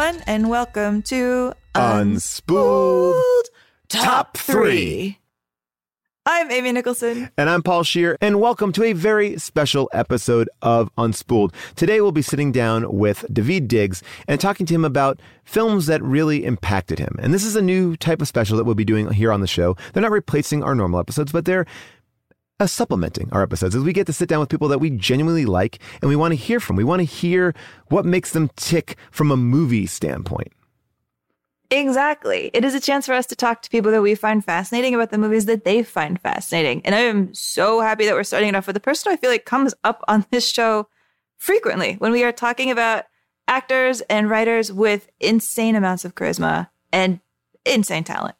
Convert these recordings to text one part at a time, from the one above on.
everyone, and welcome to Unspooled Top Three. I'm Amy Nicholson. And I'm Paul Scheer, and welcome to a very special episode of Unspooled. Today we'll be sitting down with Daveed Diggs and talking to him about films that really impacted him. And this is a new type of special that we'll be doing here on the show. They're not replacing our normal episodes, but they're uh, supplementing our episodes as we get to sit down with people that we genuinely like and we want to hear from. We want to hear what makes them tick from a movie standpoint. Exactly. It is a chance for us to talk to people that we find fascinating about the movies that they find fascinating. And I am so happy that we're starting it off with a person I feel like comes up on this show frequently when we are talking about actors and writers with insane amounts of charisma and insane talent.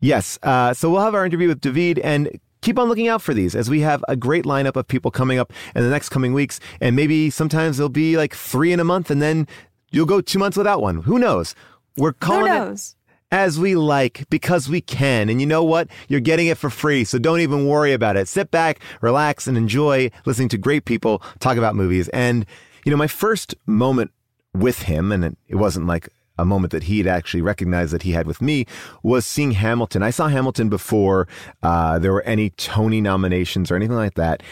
Yes. Uh, so we'll have our interview with Daveed and keep on looking out for these as we have a great lineup of people coming up in the next coming weeks. And maybe sometimes there'll be like three in a month and then you'll go two months without one. Who knows? We're calling Who it as we like because we can. And you know what? You're getting it for free. So don't even worry about it. Sit back, relax, and enjoy listening to great people talk about movies. And, you know, my first moment with him, and it wasn't like a moment that he'd actually recognized that he had with me was seeing Hamilton. I saw Hamilton before uh, there were any Tony nominations or anything like that.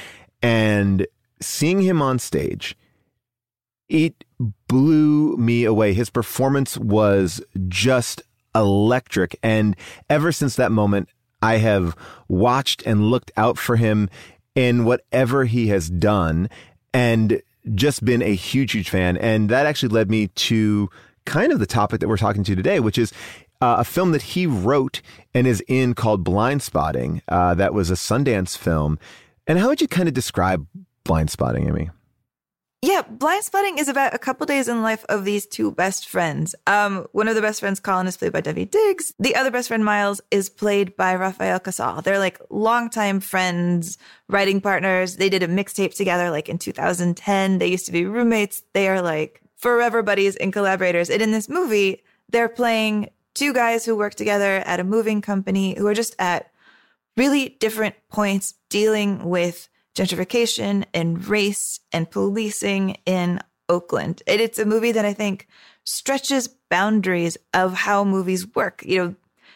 And seeing him on stage, it blew me away. His performance was just electric. And ever since that moment, I have watched and looked out for him in whatever he has done and just been a huge, huge fan. And that actually led me to kind of the topic that we're talking to today, which is uh, a film that he wrote and is in called Blindspotting. Uh, that was a Sundance film. And how would you kind of describe Blindspotting, Amy? Yeah, Blindspotting is about a couple days in the life of these two best friends. Um, one of the best friends, Colin, is played by Daveed Diggs. The other best friend, Miles, is played by Rafael Casal. They're like longtime friends, writing partners. They did a mixtape together like in 2010. They used to be roommates. They are like forever buddies and collaborators. And in this movie, they're playing two guys who work together at a moving company who are just at really different points dealing with gentrification and race and policing in Oakland. And it's a movie that I think stretches boundaries of how movies work. You know,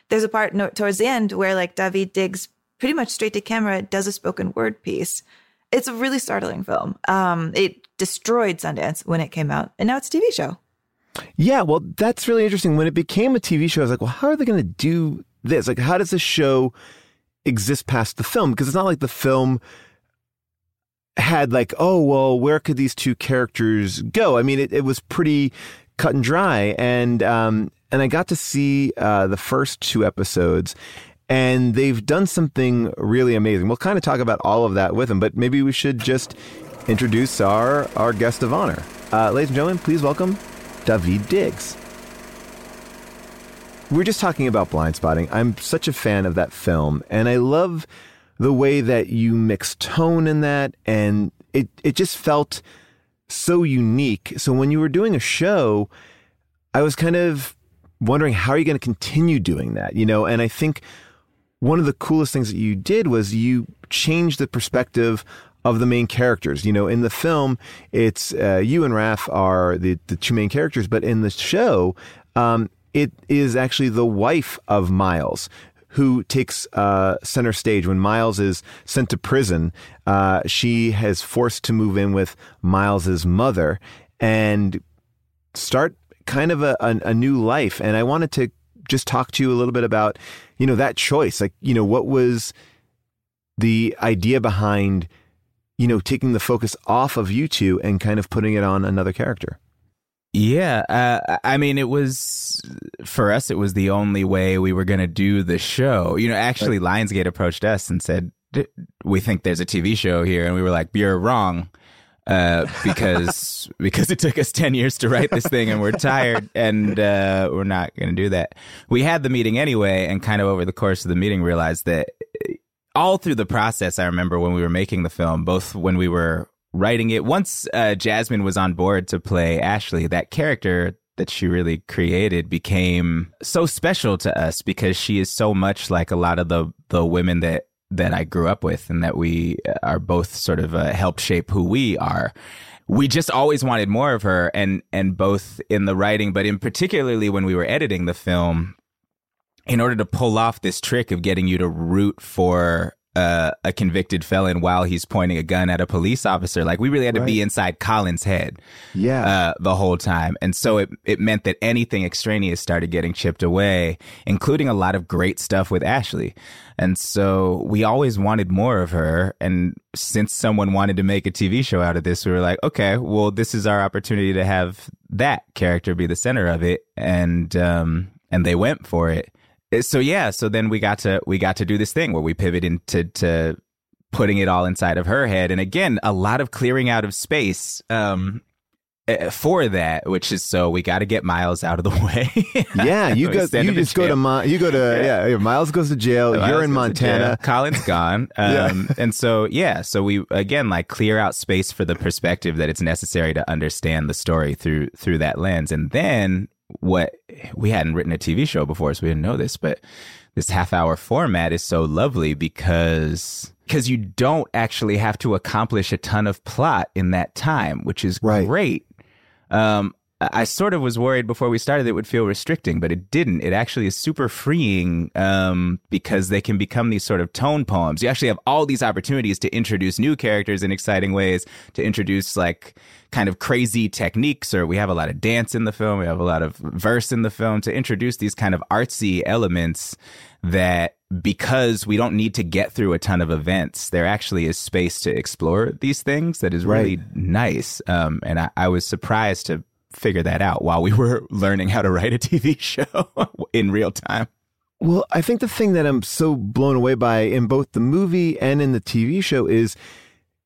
there's a part towards the end where like Daveed Diggs pretty much straight to camera does a spoken word piece. It's a really startling film. Um, it destroyed Sundance when it came out, and now it's a TV show. Yeah, well, that's really interesting. When it became a TV show, I was like, well, how are they going to do this? Like, how does the show exist past the film? Because it's not like the film had like, oh, well, where could these two characters go? I mean, it, it was pretty cut and dry. And, um, and I got to see uh, the first two episodes. And they've done something really amazing. We'll kind of talk about all of that with them, but maybe we should just introduce our, our guest of honor. Uh, ladies and gentlemen, please welcome Daveed Diggs. We're just talking about Blindspotting. I'm such a fan of that film, and I love the way that you mix tone in that, and it it just felt so unique. So when you were doing a show, I was kind of wondering how are you going to continue doing that, you know? And I think one of the coolest things that you did was you changed the perspective of the main characters. You know, in the film, it's uh, you and Raph are the the two main characters, but in the show, um, it is actually the wife of Miles who takes uh, center stage when Miles is sent to prison. Uh, she has forced to move in with Miles's mother and start kind of a, a, a, new life. And I wanted to just talk to you a little bit about, you know, that choice. Like, you know, what was the idea behind, you know, taking the focus off of you two and kind of putting it on another character? Yeah, uh, I mean, it was for us. It was the only way we were going to do the show. You know, actually, Lionsgate approached us and said, "We think there's a TV show here," and we were like, "You're wrong." Uh, because because it took us 10 years to write this thing and we're tired and uh, we're not going to do that. We had the meeting anyway and kind of over the course of the meeting realized that all through the process, I remember when we were making the film, both when we were writing it. Once uh, Jasmine was on board to play Ashley, that character that she really created became so special to us because she is so much like a lot of the the women that that I grew up with and that we are both sort of uh, helped shape who we are. We just always wanted more of her and and both in the writing but in particularly when we were editing the film in order to pull off this trick of getting you to root for uh, a convicted felon while he's pointing a gun at a police officer. Like we really had to right. be inside Colin's head, yeah, uh, the whole time. And so it it meant that anything extraneous started getting chipped away, including a lot of great stuff with Ashley. And so we always wanted more of her. And since someone wanted to make a TV show out of this, we were like, okay, well, this is our opportunity to have that character be the center of it. And um, and they went for it so yeah, so then we got to we got to do this thing where we pivot into to putting it all inside of her head, and again, a lot of clearing out of space. Um, eh, for that, which is so we got to get Miles out of the way. yeah, you go. You just go to you go to yeah. yeah. Miles goes to jail. Miles You're in Montana. Colin's gone. Um, yeah. and so yeah, so we again like clear out space for the perspective that it's necessary to understand the story through through that lens, and then what we hadn't written a TV show before, so we didn't know this, but this half hour format is so lovely because because you don't actually have to accomplish a ton of plot in that time, which is right. great. Um, I sort of was worried before we started it would feel restricting, but it didn't. It actually is super freeing um, because they can become these sort of tone poems. You actually have all these opportunities to introduce new characters in exciting ways, to introduce like kind of crazy techniques, or we have a lot of dance in the film, we have a lot of verse in the film, to introduce these kind of artsy elements that because we don't need to get through a ton of events, there actually is space to explore these things that is really right. nice. Um, and I, I was surprised to figure that out while we were learning how to write a TV show in real time. Well, I think the thing that I'm so blown away by in both the movie and in the TV show is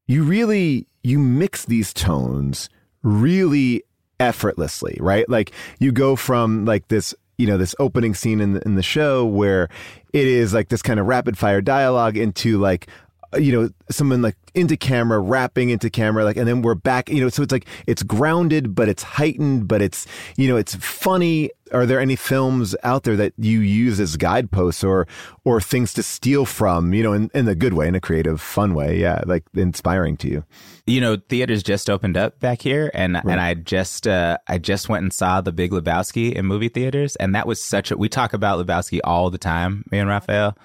you really you mix these tones really effortlessly, right? Like you go from like this you know this opening scene in the, in the show where it is like this kind of rapid fire dialogue into like you know someone like into camera rapping into camera like and then we're back you know so it's like it's grounded but it's heightened but it's you know it's funny. Are there any films out there that you use as guideposts or or things to steal from you know in, in a good way in a creative fun way yeah like inspiring to you? You know theaters just opened up back here and right. and i just uh i just went and saw the big lebowski in movie theaters and that was such a we talk about lebowski all the time me and rafael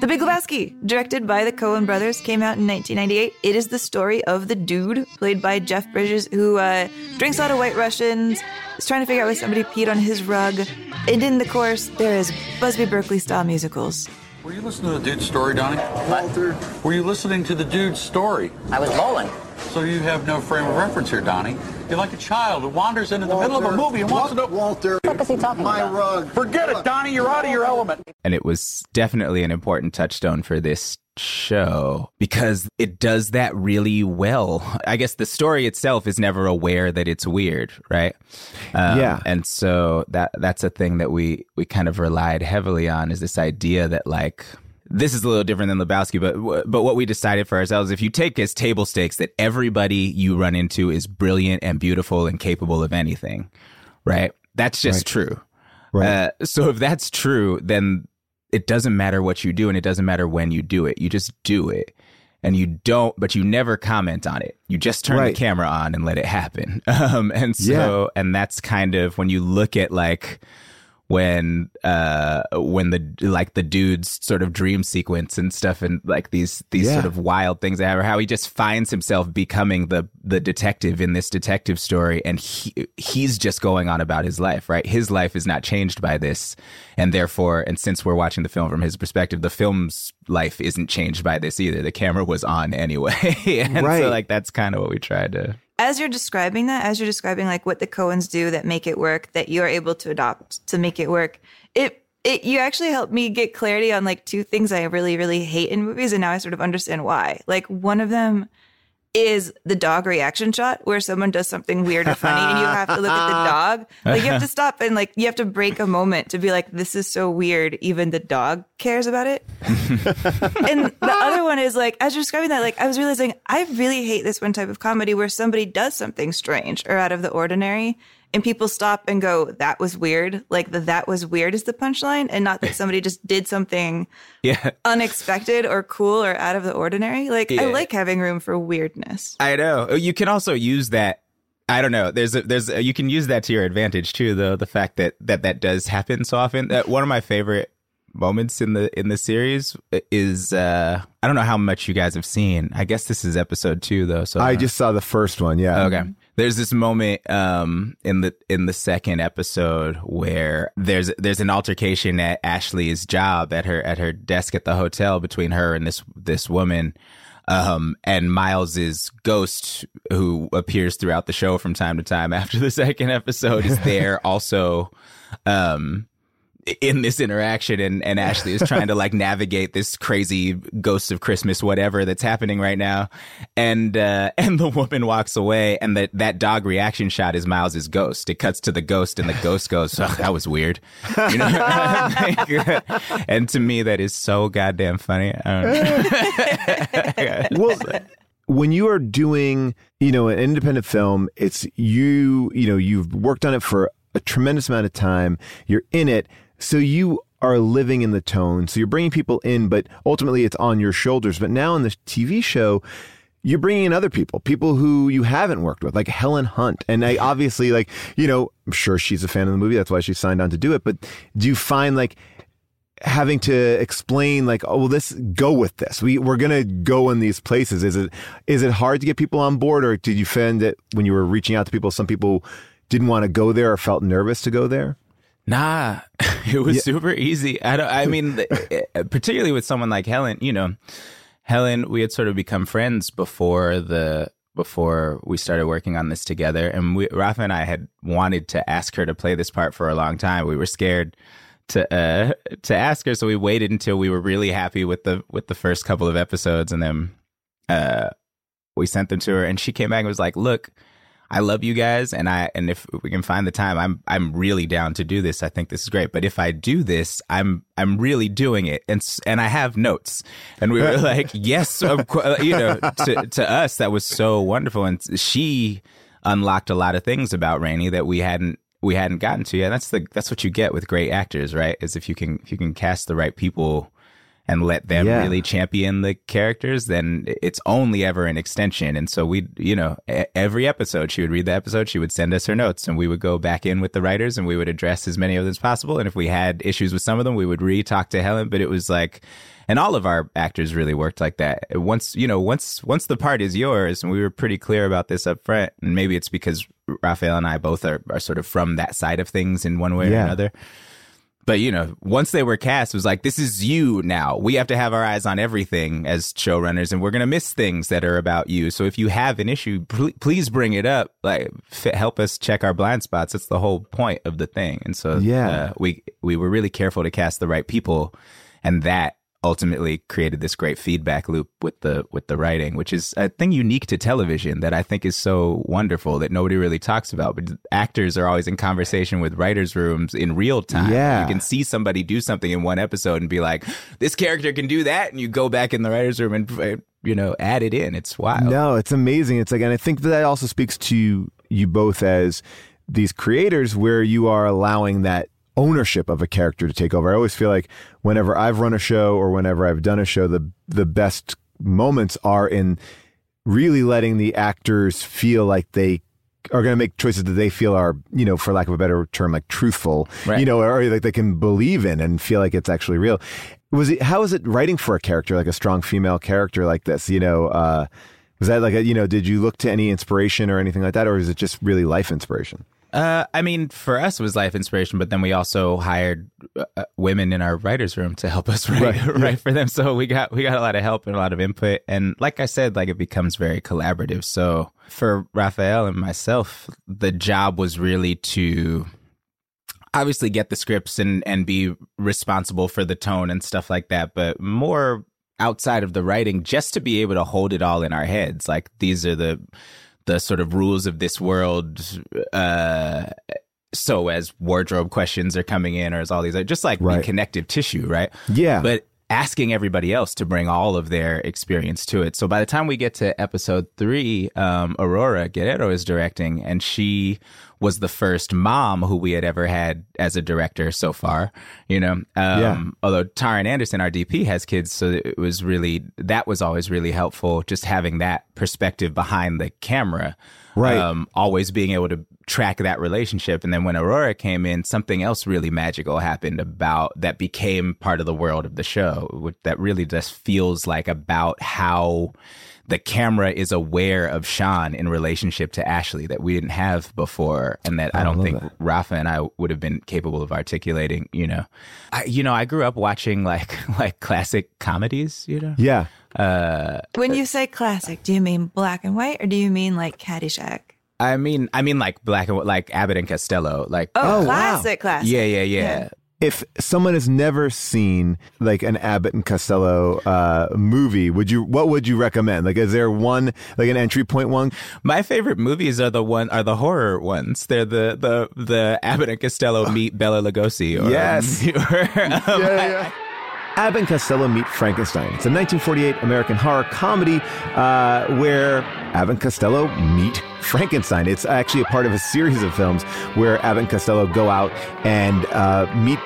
the Big Lebowski, directed by the Coen brothers, came out in 1998. It is the story of the dude, played by Jeff Bridges, who uh, drinks a lot of White Russians, is trying to figure out why somebody peed on his rug. And in the course, there is Busby Berkeley style musicals. Were you listening to the dude's story, Donnie? Walter. Were you listening to the dude's story? I was bowling. So you have no frame of reference here, Donnie. You're like a child who wanders into the middle of a movie and wants to know. Walter. fuck is he talking My about? rug. Forget it, Donnie. You're out of your element. and it was definitely an important touchstone for this show because it does that really well. I guess the story itself is never aware that it's weird, right? Um, Yeah. and so that that's a thing that we we kind of relied heavily on is this idea that like this is a little different than Lebowski, but but what we decided for ourselves, if you take as table stakes that everybody you run into is brilliant and beautiful and capable of anything, right? That's just true. Right. Uh, so if that's true, then it doesn't matter what you do and it doesn't matter when you do it. You just do it. And you don't, but you never comment on it. You just turn Right. the camera on and let it happen. Um, and so, and that's kind of when you look at like when, uh, when the, like the dude's sort of dream sequence and stuff and like these, these Yeah. sort of wild things that happen, how he just finds himself becoming the, the detective in this detective story. And he, he's just going on about his life, right? His life is not changed by this. And therefore, and since we're watching the film from his perspective, the film's life isn't changed by this either. The camera was on anyway. and Right. so like that's kind of what we tried to as you're describing that, as you're describing like what the Coens do that make it work, that you're able to adopt to make it work, it it you actually helped me get clarity on like two things I really really hate in movies, and now I sort of understand why. Like one of them is the dog reaction shot where someone does something weird or funny and you have to look at the dog. Like you have to stop and like you have to break a moment to be like, this is so weird. Even the dog cares about it. and the other one is like, as you're describing that, like I was realizing I really hate this one type of comedy where somebody does something strange or out of the ordinary and people stop and go, that was weird. Like the that was weird is the punchline and not that somebody just did something Yeah. unexpected or cool or out of the ordinary. Like I like having room for weirdness. I know. You can also use that. I don't know. There's a, there's a, you can use that to your advantage too, though. The fact that that that does happen so often. That one of my favorite moments in the in the series is uh I don't know how much you guys have seen. I guess this is episode two though. So I just saw the first one. Yeah. Okay. There's this moment um in the in the second episode where there's there's an altercation at Ashley's job at her at her desk at the hotel between her and this this woman. Um and Miles's ghost who appears throughout the show from time to time after the second episode is there also um in this interaction and, and Ashley is trying to like navigate this crazy ghosts of Christmas whatever that's happening right now. And uh and the woman walks away and that that dog reaction shot is Miles's ghost. It cuts to the ghost and the ghost goes that was weird. You know? And to me that is so goddamn funny. Well when you are doing you know an independent film it's you you know you've worked on it for a tremendous amount of time. You're in it so you are living in the tone so you're bringing people in but ultimately it's on your shoulders but now in the tv show you're bringing in other people, people who you haven't worked with, like Helen Hunt. And I obviously, like, you know, I'm sure she's a fan of the movie. That's why she signed on to do it. But do you find like having to explain like oh well this go with this we we're gonna go in these places is it is it hard to get people on board or did you find that when you were reaching out to people some people didn't want to go there or felt nervous to go there Nah, it was super easy. I don't. I mean, particularly with someone like Helen. You know, Helen, we had sort of become friends before the before we started working on this together, and we, Rafa and I had wanted to ask her to play this part for a long time. We were scared to uh to ask her, so we waited until we were really happy with the with the first couple of episodes, and then uh we sent them to her, and she came back and was like, "Look." I love you guys, and I and if we can find the time, I'm I'm really down to do this. I think this is great. But if I do this, I'm I'm really doing it, and and I have notes. And we were like, yes, of course. Uh, you know, to to us that was so wonderful, and she unlocked a lot of things about Rainey that we hadn't we hadn't gotten to yet. That's the that's what you get with great actors, right? Is if you can if you can cast the right people and let them Yeah. really champion the characters, then it's only ever an extension. And so we, you know, every episode she would read the episode, she would send us her notes, and we would go back in with the writers and we would address as many of them as possible. And if we had issues with some of them, we would re-talk to Helen. But it was like, and all of our actors really worked like that. Once, you know, once once the part is yours, and we were pretty clear about this up front. And maybe it's because Rafael and I both are, are sort of from that side of things in one way or another but you know, once they were cast, it was like, this is you now. We have to have our eyes on everything as showrunners, and we're gonna miss things that are about you. So if you have an issue, pl- please bring it up. Like, f- help us check our blind spots. That's the whole point of the thing. And so, Yeah. uh, we we were really careful to cast the right people, and that ultimately created this great feedback loop with the with the writing which is a thing unique to television that i think is so wonderful that nobody really talks about but actors are always in conversation with writers rooms in real time Yeah. you can see somebody do something in one episode and be like this character can do that and you go back in the writers room and uh, you know add it in it's wild No, it's amazing. It's like, and I think that also speaks to you both as these creators, where you are allowing that ownership of a character to take over. I always feel like whenever I've run a show or whenever I've done a show, the the best moments are in really letting the actors feel like they are going to make choices that they feel are, you know, for lack of a better term, like truthful, Right. you know, or like they can believe in and feel like it's actually real. Was it, how is it writing for a character, like a strong female character like this? You know, uh, was that like a, you know, did you look to any inspiration or anything like that? Or is it just really life inspiration? Uh, I mean, for us, it was life inspiration, but then we also hired uh, women in our writers' room to help us write, Right, write for them. So we got we got a lot of help and a lot of input. And like I said, like it becomes very collaborative. So for Rafael and myself, the job was really to obviously get the scripts and and be responsible for the tone and stuff like that, but more outside of the writing, just to be able to hold it all in our heads. Like these are the the sort of rules of this world. Uh, so as wardrobe questions are coming in, or as all these, are just like Right. connective tissue, right? Yeah. But asking everybody else to bring all of their experience to it. So by the time we get to episode three, um, Aurora Guerrero is directing, and she was the first mom who we had ever had as a director so far. You know, um, Yeah. although Taran Anderson, our DP, has kids, so it was really that was always really helpful. Just having that perspective behind the camera, Right. Um, always being able to track that relationship, and then when Aurora came in, something else really magical happened about that became part of the world of the show. which- That really just feels like about how the camera is aware of Sean in relationship to Ashley that we didn't have before, and that oh, I, don't think that. Rafa and I would have been capable of articulating. You know, I you know I grew up watching like like classic comedies. You know, Yeah. Uh, when uh, you say classic, do you mean black and white or do you mean like Caddyshack? I mean I mean like black and white, like Abbott and Costello, like Oh, Oh, wow. classic, classic. yeah, yeah, yeah. Yeah. If someone has never seen like an Abbott and Costello uh, movie, would you? What would you recommend? Like, is there one like an entry point one? My favorite movies are the one are the horror ones. They're the the the Abbott and Costello meet Bela Lugosi. Or, Yes. or, um, Abbott and Costello Meet Frankenstein. It's a 1948 American horror comedy uh, where Abbott and Costello meet Frankenstein. It's actually a part of a series of films where Abbott and Costello go out and uh, meet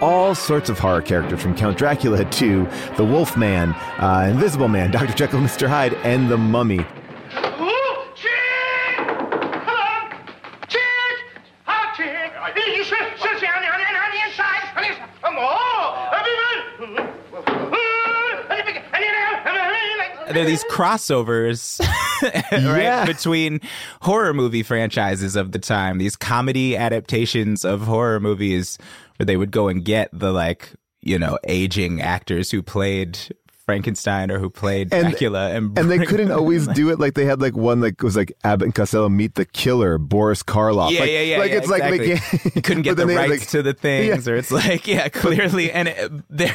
all sorts of horror characters from Count Dracula to the Wolfman, uh, Invisible Man, Dr. Jekyll Mr. Hyde, and the Mummy. These crossovers right, Yeah. between horror movie franchises of the time these comedy adaptations of horror movies where they would go and get the like you know aging actors who played frankenstein or who played And- dracula and, And they couldn't always in. do it like they had like one like was like Abbott and Costello meet the killer Boris Karloff. yeah, like, yeah, yeah. Like yeah, it's like they couldn't get the had, rights like- to the things, Yeah. or it's like, yeah, clearly, and it, they're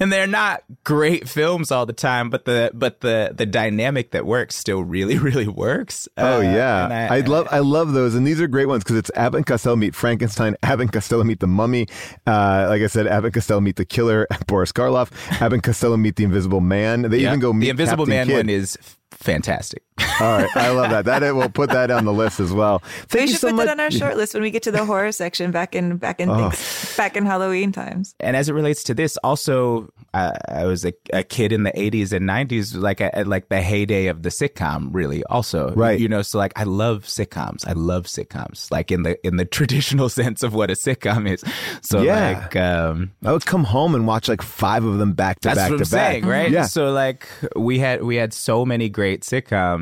and they're not great films all the time, but the but the the dynamic that works still really really works. Oh Uh, yeah, and I, love I love those, and these are great ones because it's Abbott and Costello meet Frankenstein, Abbott and Costello meet the Mummy. Uh, like I said, Abbott and Costello meet the killer Boris Karloff. Abbott and Costello meet the Invisible Man. They Yeah. even go meet the Invisible Captain Man Kidd. one is fantastic. All right, I love that. That we'll put that on the list as well. Thank We you should so put much. that on our short list when we get to the horror section back in back in Oh. things, back in Halloween times. and as it relates to this, also, uh, I was a, a kid in the '80s and '90s, like at like the heyday of the sitcom. Really, also, Right. You know, so like I love sitcoms. I love sitcoms, like in the in the traditional sense of what a sitcom is. So Yeah. like, um, I would come home and watch like five of them back to back to I'm back. saying, right? Yeah. So like we had we had so many great sitcoms,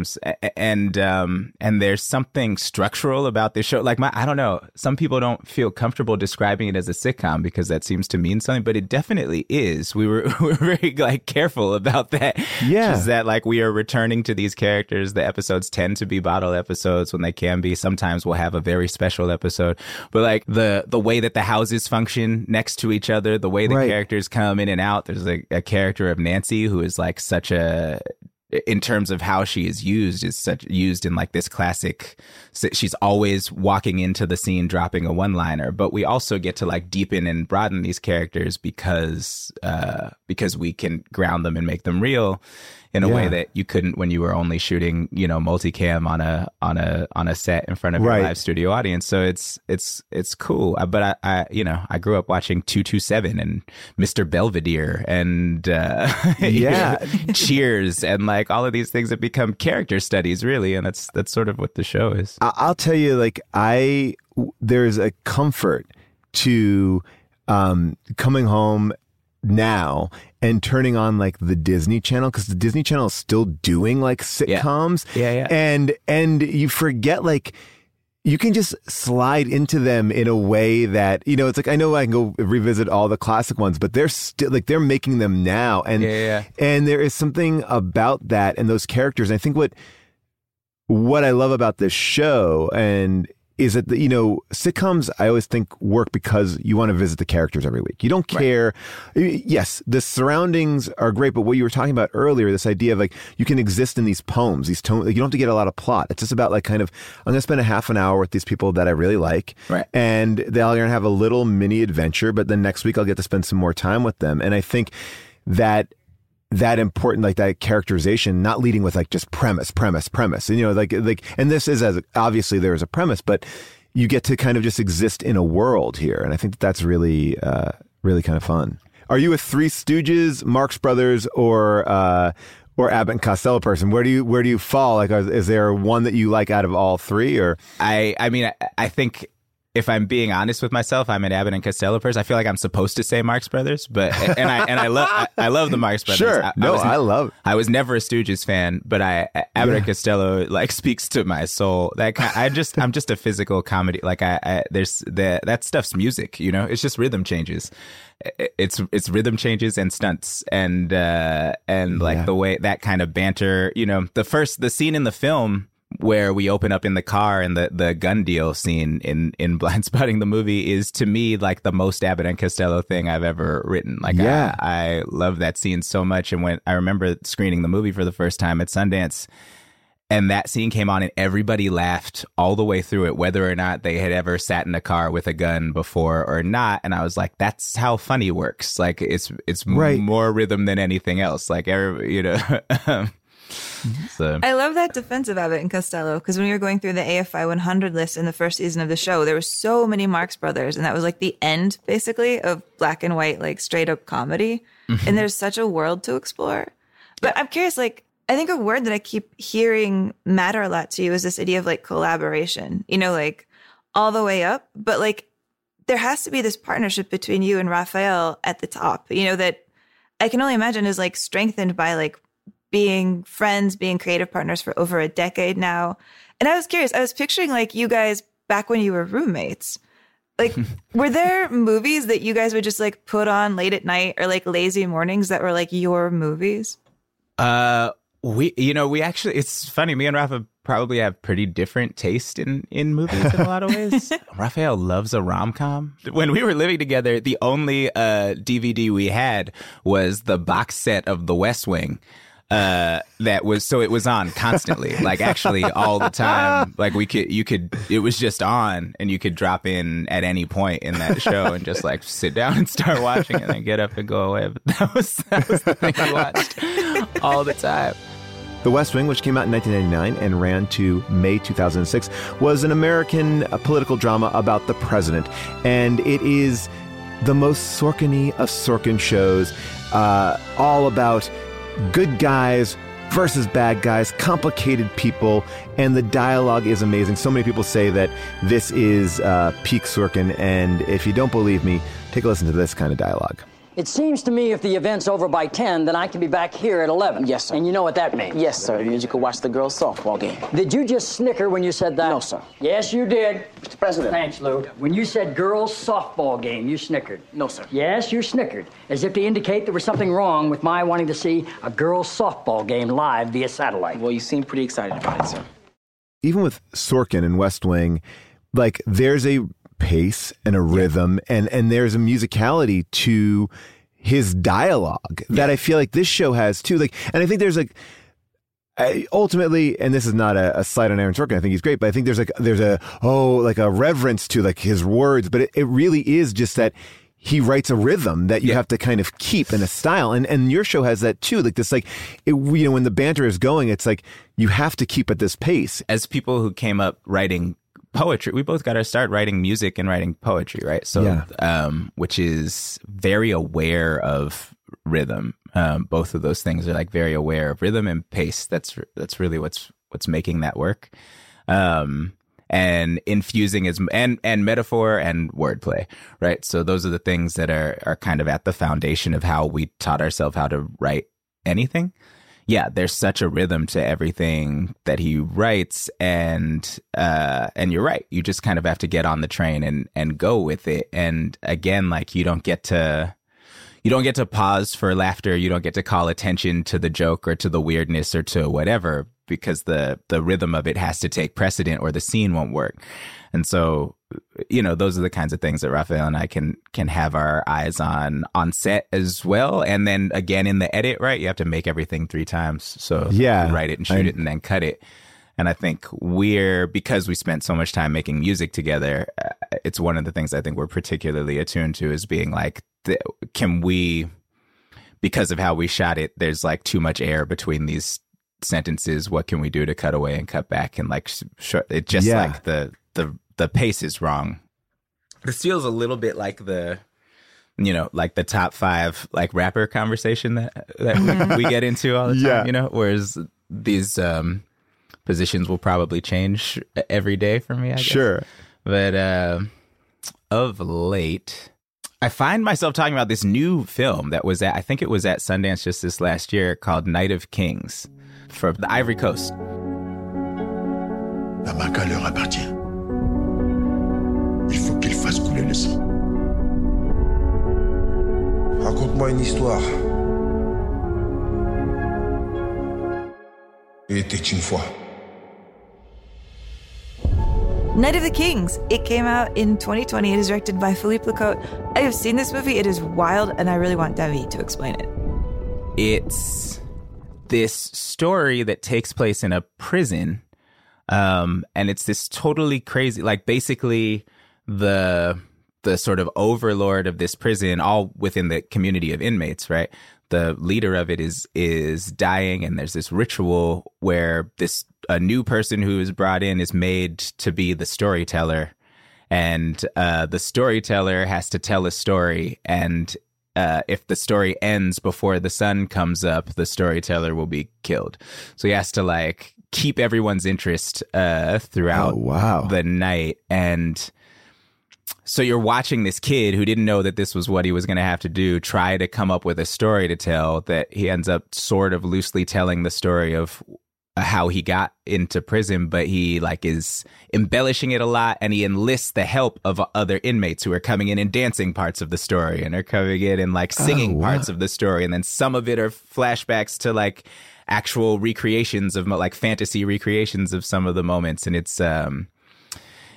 And um and there's something structural about this show. Like my I don't know, some people don't feel comfortable describing it as a sitcom because that seems to mean something, but it definitely is. We were we were very like careful about that. Yeah. Just that like we are returning to these characters. The episodes tend to be bottle episodes when they can be. Sometimes we'll have a very special episode. But like the the way that the houses function next to each other, the way the Right. characters come in and out. There's a, a character of Nancy who is like such a in terms of how she is used is such used in like this classic she's always walking into the scene dropping a one liner but we also get to like deepen and broaden these characters because uh because we can ground them and make them real in a way that you couldn't when you were only shooting you know multicam on a on a on a set in front of Right. your live studio audience so it's it's it's cool Uh, but I, I you know i grew up watching 227 and mr belvedere and uh Yeah. cheers and like all of these things have become character studies really and that's that's sort of what the show is I- I'll tell you, like I there's a comfort to um, coming home now and turning on like the Disney Channel because the Disney Channel is still doing like sitcoms. Yeah, yeah. And and you forget like you can just slide into them in a way that you know it's like I know I can go revisit all the classic ones, but they're still like they're making them now, and Yeah, yeah, yeah. and there is something about that and those characters. And I think what what I love about this show and is that the, you know sitcoms I always think work because you want to visit the characters every week. You don't care. Yes, the surroundings are great, but what you were talking about earlier, this idea of like you can exist in these poems, these tones. Like, you don't have to get a lot of plot. It's just about like kind of I'm going to spend a half an hour with these people that I really like, Right. and they're going to have a little mini adventure. But then next week I'll get to spend some more time with them, and I think that that important like that characterization not leading with like just premise premise premise. And you know like like and this is as obviously there is a premise but you get to kind of just exist in a world here. And i think that that's really uh really kind of fun. Are you a three stooges marx brothers or uh or Abbott and Costello person, where do you where do you fall? Like, is, there one that you like out of all three, or? I i mean i, I think if I'm being honest with myself, I'm an Abbott and Costello person. I feel like I'm supposed to say Marx Brothers, but and I and I love I, I love the Marx Brothers. Sure. I, No, was, I love- I was never a Stooges fan, but I Abbott and Costello like speaks to my soul. That kind, I just I'm just a physical comedy. Like I, I there's that that stuff's music. You know, it's just rhythm changes. It's it's rhythm changes and stunts and uh and like Yeah. the way that kind of banter. You know, the first the scene in the film where we open up in the car and the, the gun deal scene in, in Blindspotting the movie is to me like the most Abbott and Costello thing I've ever written. Like Yeah. I, I love that scene so much. And when I remember screening the movie for the first time at Sundance and that scene came on and everybody laughed all the way through it, whether or not they had ever sat in a car with a gun before or not. And I was like, that's how funny works. Like it's, it's m- Right. more rhythm than anything else. Like, every, you know, um, so. I love that defense of Abbott and Costello because when we were going through the AFI 100 list in the first season of the show, there were so many Marx Brothers, and that was like the end, basically, of black and white, like straight up comedy. Mm-hmm. and there's such a world to explore. But I'm curious, like, I think a word that I keep hearing matter a lot to you is this idea of like collaboration, you know, like all the way up, but like there has to be this partnership between you and Rafael at the top, you know, that I can only imagine is like strengthened by like being friends, being creative partners for over a decade now. And I was curious, I was picturing like you guys back when you were roommates. Like, were there movies that you guys would just like put on late at night or like lazy mornings that were like your movies? Uh, we, you know, we actually, it's funny. Me and Rafa probably have pretty different taste in in movies in a lot of ways. Rafael loves a rom com. When we were living together, the only uh DVD we had was the box set of The West Wing. Uh, that was so it was on constantly, like actually all the time. Like we could, you could, it was just on, and you could drop in at any point in that show and just like sit down and start watching, and then get up and go away. But that was that was the thing we watched all the time. The West Wing, which came out in 1999 and ran to May 2006, was an American uh, political drama about the president. And it is the most Sorkin of Sorkin shows, uh, all about good guys versus bad guys, complicated people, and the dialogue is amazing. So many people say that this is uh, peak Sorkin, and if you don't believe me, take a listen to this kind of dialogue. It seems to me if the event's over by 10, then I can be back here at 11. Yes, sir. And you know what that means? Yes, sir. It means you can watch the girls' softball game. Did you just snicker when you said that? No, sir. Yes, you did. Mr. President. Thanks, Lou. When you said girls' softball game, you snickered. No, sir. Yes, you snickered, as if to indicate there was something wrong with my wanting to see a girls' softball game live via satellite. Well, you seem pretty excited about it, sir. even with Sorkin and West Wing, like there's a pace and a rhythm and and there's a musicality to his dialogue that I feel like this show has too. Like, and I think there's like. I, ultimately, and this is not a, a slight on Aaron Sorkin. I think he's great, but I think there's like there's a oh like a reverence to like his words, but it, it really is just that he writes a rhythm that you have to kind of keep in a style, and and your show has that too. Like this, like it, you know when the banter is going, it's like you have to keep at this pace. As people who came up writing poetry, we both got to start writing music and writing poetry, right? So, Yeah. um, which is very aware of rhythm. Um, both of those things are like very aware of rhythm and pace. That's that's really what's what's making that work. Um, and infusing is and and metaphor and wordplay, right? So those are the things that are are kind of at the foundation of how we taught ourselves how to write anything. Yeah, there's such a rhythm to everything that he writes, and uh, and you're right. You just kind of have to get on the train and and go with it. And again, like you don't get to you don't get to pause for laughter. You don't get to call attention to the joke or to the weirdness or to whatever because the the rhythm of it has to take precedent or the scene won't work. And so, you know, those are the kinds of things that Rafael and I can can have our eyes on on set as well. And then again in the edit, right? You have to make everything three times. So Yeah. write it and shoot I- it and then cut it. And I think we're because we spent so much time making music together. Uh, it's one of the things I think we're particularly attuned to is being like, can we, because of how we shot it, there's like too much air between these sentences. What can we do to cut away and cut back and like sh- sh- it just Yeah. like the the the pace is wrong. This feels a little bit like the you know, like the top five like rapper conversation that that we, we get into all the time. Yeah. You know, whereas these um positions will probably change every day for me. I guess. Sure. But uh, of late, I find myself talking about this new film that was at, I think it was at Sundance just this last year called Night of Kings for the Ivory Coast. La Maca leur appartient. Il faut qu'ils fassent couler le sang. Raconte-moi une histoire. Il était une fois. Night of the Kings. It came out in 2020. It is directed by Philippe Lacôte. I have seen this movie. It is wild, and I really want Daveed to explain it. It's this story that takes place in a prison. Um, and it's this totally crazy, like basically the the sort of overlord of this prison, all within the community of inmates, right? The leader of it is is dying, and there's this ritual where this a new person who is brought in is made to be the storyteller, and uh, the storyteller has to tell a story, and uh, if the story ends before the sun comes up, the storyteller will be killed. So he has to like keep everyone's interest uh, throughout Oh, wow. the night. And so you're watching this kid who didn't know that this was what he was going to have to do try to come up with a story to tell that he ends up sort of loosely telling the story of how he got into prison but he like is embellishing it a lot and he enlists the help of other inmates who are coming in and dancing parts of the story and are coming in and like singing wow. parts of the story and then some of it are flashbacks to like actual recreations of like fantasy recreations of some of the moments and it's um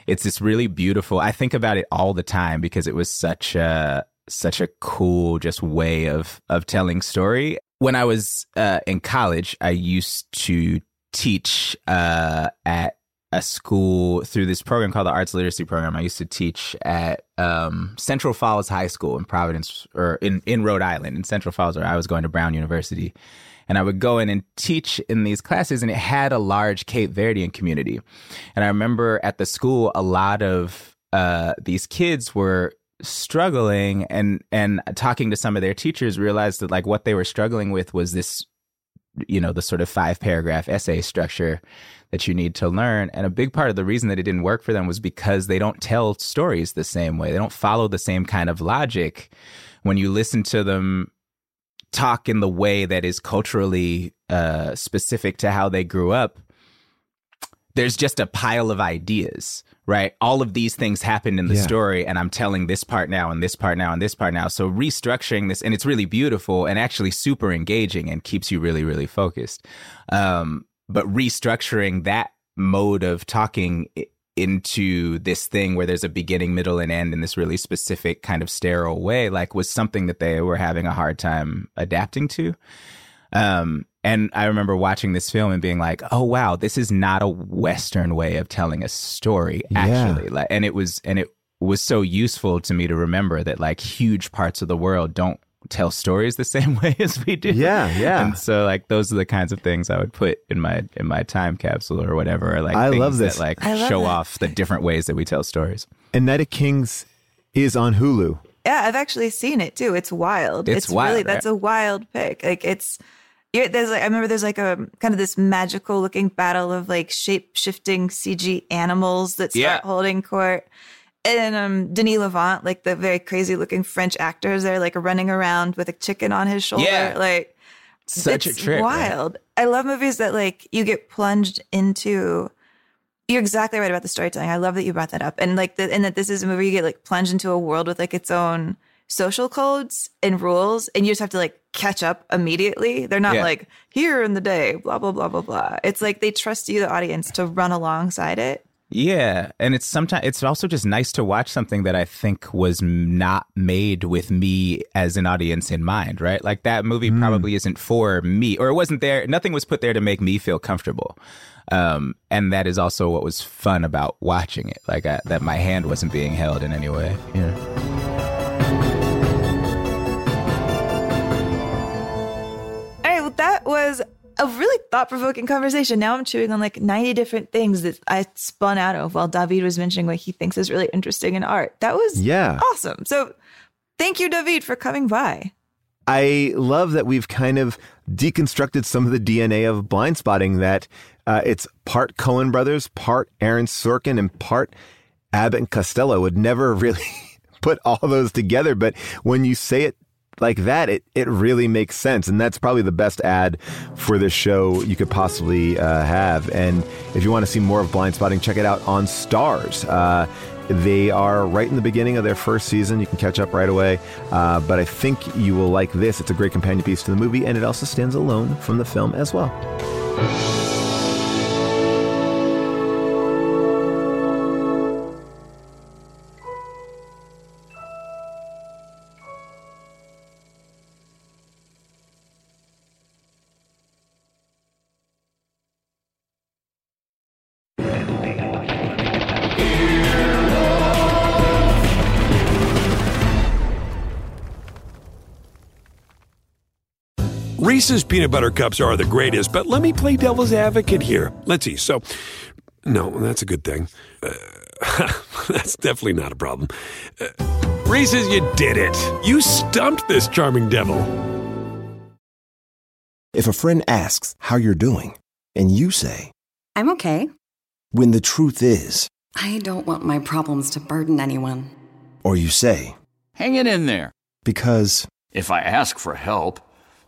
it's this really beautiful i think about it all the time because it was such a such a cool just way of of telling story when i was uh in college i used to teach uh at a school through this program called the arts literacy program i used to teach at um central falls high school in providence or in in rhode island in central falls where i was going to brown university and I would go in and teach in these classes, and it had a large Cape Verdean community. And I remember at the school, a lot of uh, these kids were struggling, and and talking to some of their teachers, realized that like what they were struggling with was this, you know, the sort of five paragraph essay structure that you need to learn. And a big part of the reason that it didn't work for them was because they don't tell stories the same way. They don't follow the same kind of logic when you listen to them talk in the way that is culturally uh, specific to how they grew up, there's just a pile of ideas, right? All of these things happened in the Yeah. story, and I'm telling this part now, and this part now, and this part now. So restructuring this, and it's really beautiful and actually super engaging and keeps you really, really focused. Um, but restructuring that mode of talking into this thing where there's a beginning, middle, and end in this really specific kind of sterile way, like was something that they were having a hard time adapting to. Um, and I remember watching this film and being like, "Oh wow, this is not a Western way of telling a story." Actually, like, and it was, and it was so useful to me to remember that like huge parts of the world don't tell stories the same way as we do. Yeah, yeah. And so like those are the kinds of things I would put in my in my time capsule or whatever. Or, like I love this. that like I love show that. off the different ways that we tell stories. And Night of Kings is on Hulu. Yeah, I've actually seen it too. It's wild. It's really wild, that's right? a wild pick. Like it's yeah, there's like I remember there's like a kind of this magical looking battle of like shape shifting CG animals that start Yeah. holding court. And um Denis Lavant, like the very crazy looking French actors, they're like running around with a chicken on his shoulder. Yeah. Like Such it's a trip. right? wild. I love movies that like you get plunged into. You're exactly right about the storytelling. I love that you brought that up, and like the, and that this is a movie you get like plunged into a world with like its own social codes and rules, and you just have to like catch up immediately. They're not Yeah. like here in the day, blah blah blah blah blah. It's like they trust you, the audience, to run alongside it. Yeah, and it's sometimes it's also just nice to watch something that I think was not made with me as an audience in mind, right? Like that movie probably isn't for me, or it wasn't there. Nothing was put there to make me feel comfortable, um, and that is also what was fun about watching it. Like I, that, my hand wasn't being held in any way. Yeah. A really thought provoking conversation. Now I'm chewing on like 90 different things that I spun out of while Daveed was mentioning what he thinks is really interesting in art. That was Yeah. awesome. So thank you, Daveed, for coming by. I love that we've kind of deconstructed some of the DNA of Blindspotting that uh, it's part Coen brothers, part Aaron Sorkin, and part Abbott and Costello would never really put all those together. But when you say it like that, it, it really makes sense. And that's probably the best ad for this show you could possibly uh, have. And if you want to see more of Blindspotting, check it out on Starz. Uh, they are right in the beginning of their first season. You can catch up right away. Uh, but I think you will like this. It's a great companion piece to the movie, and it also stands alone from the film as well. Reese's peanut butter cups are the greatest, but let me play devil's advocate here. Let's see. So, no, that's a good thing. Uh, that's definitely not a problem. Uh, Reese's, you did it. You stumped this charming devil. If a friend asks how you're doing, and you say, I'm okay. when the truth is, I don't want my problems to burden anyone. or you say, Hang it in there. because, If I ask for help,